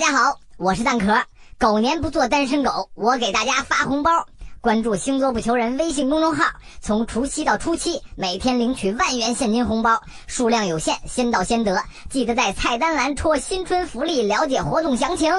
大家好我是蛋壳。狗年不做单身狗我给大家发红包关注星座不求人微信公众号从除夕到初七每天领取万元现金红包数量有限先到先得记得在菜单栏戳新春福利了解活动详情。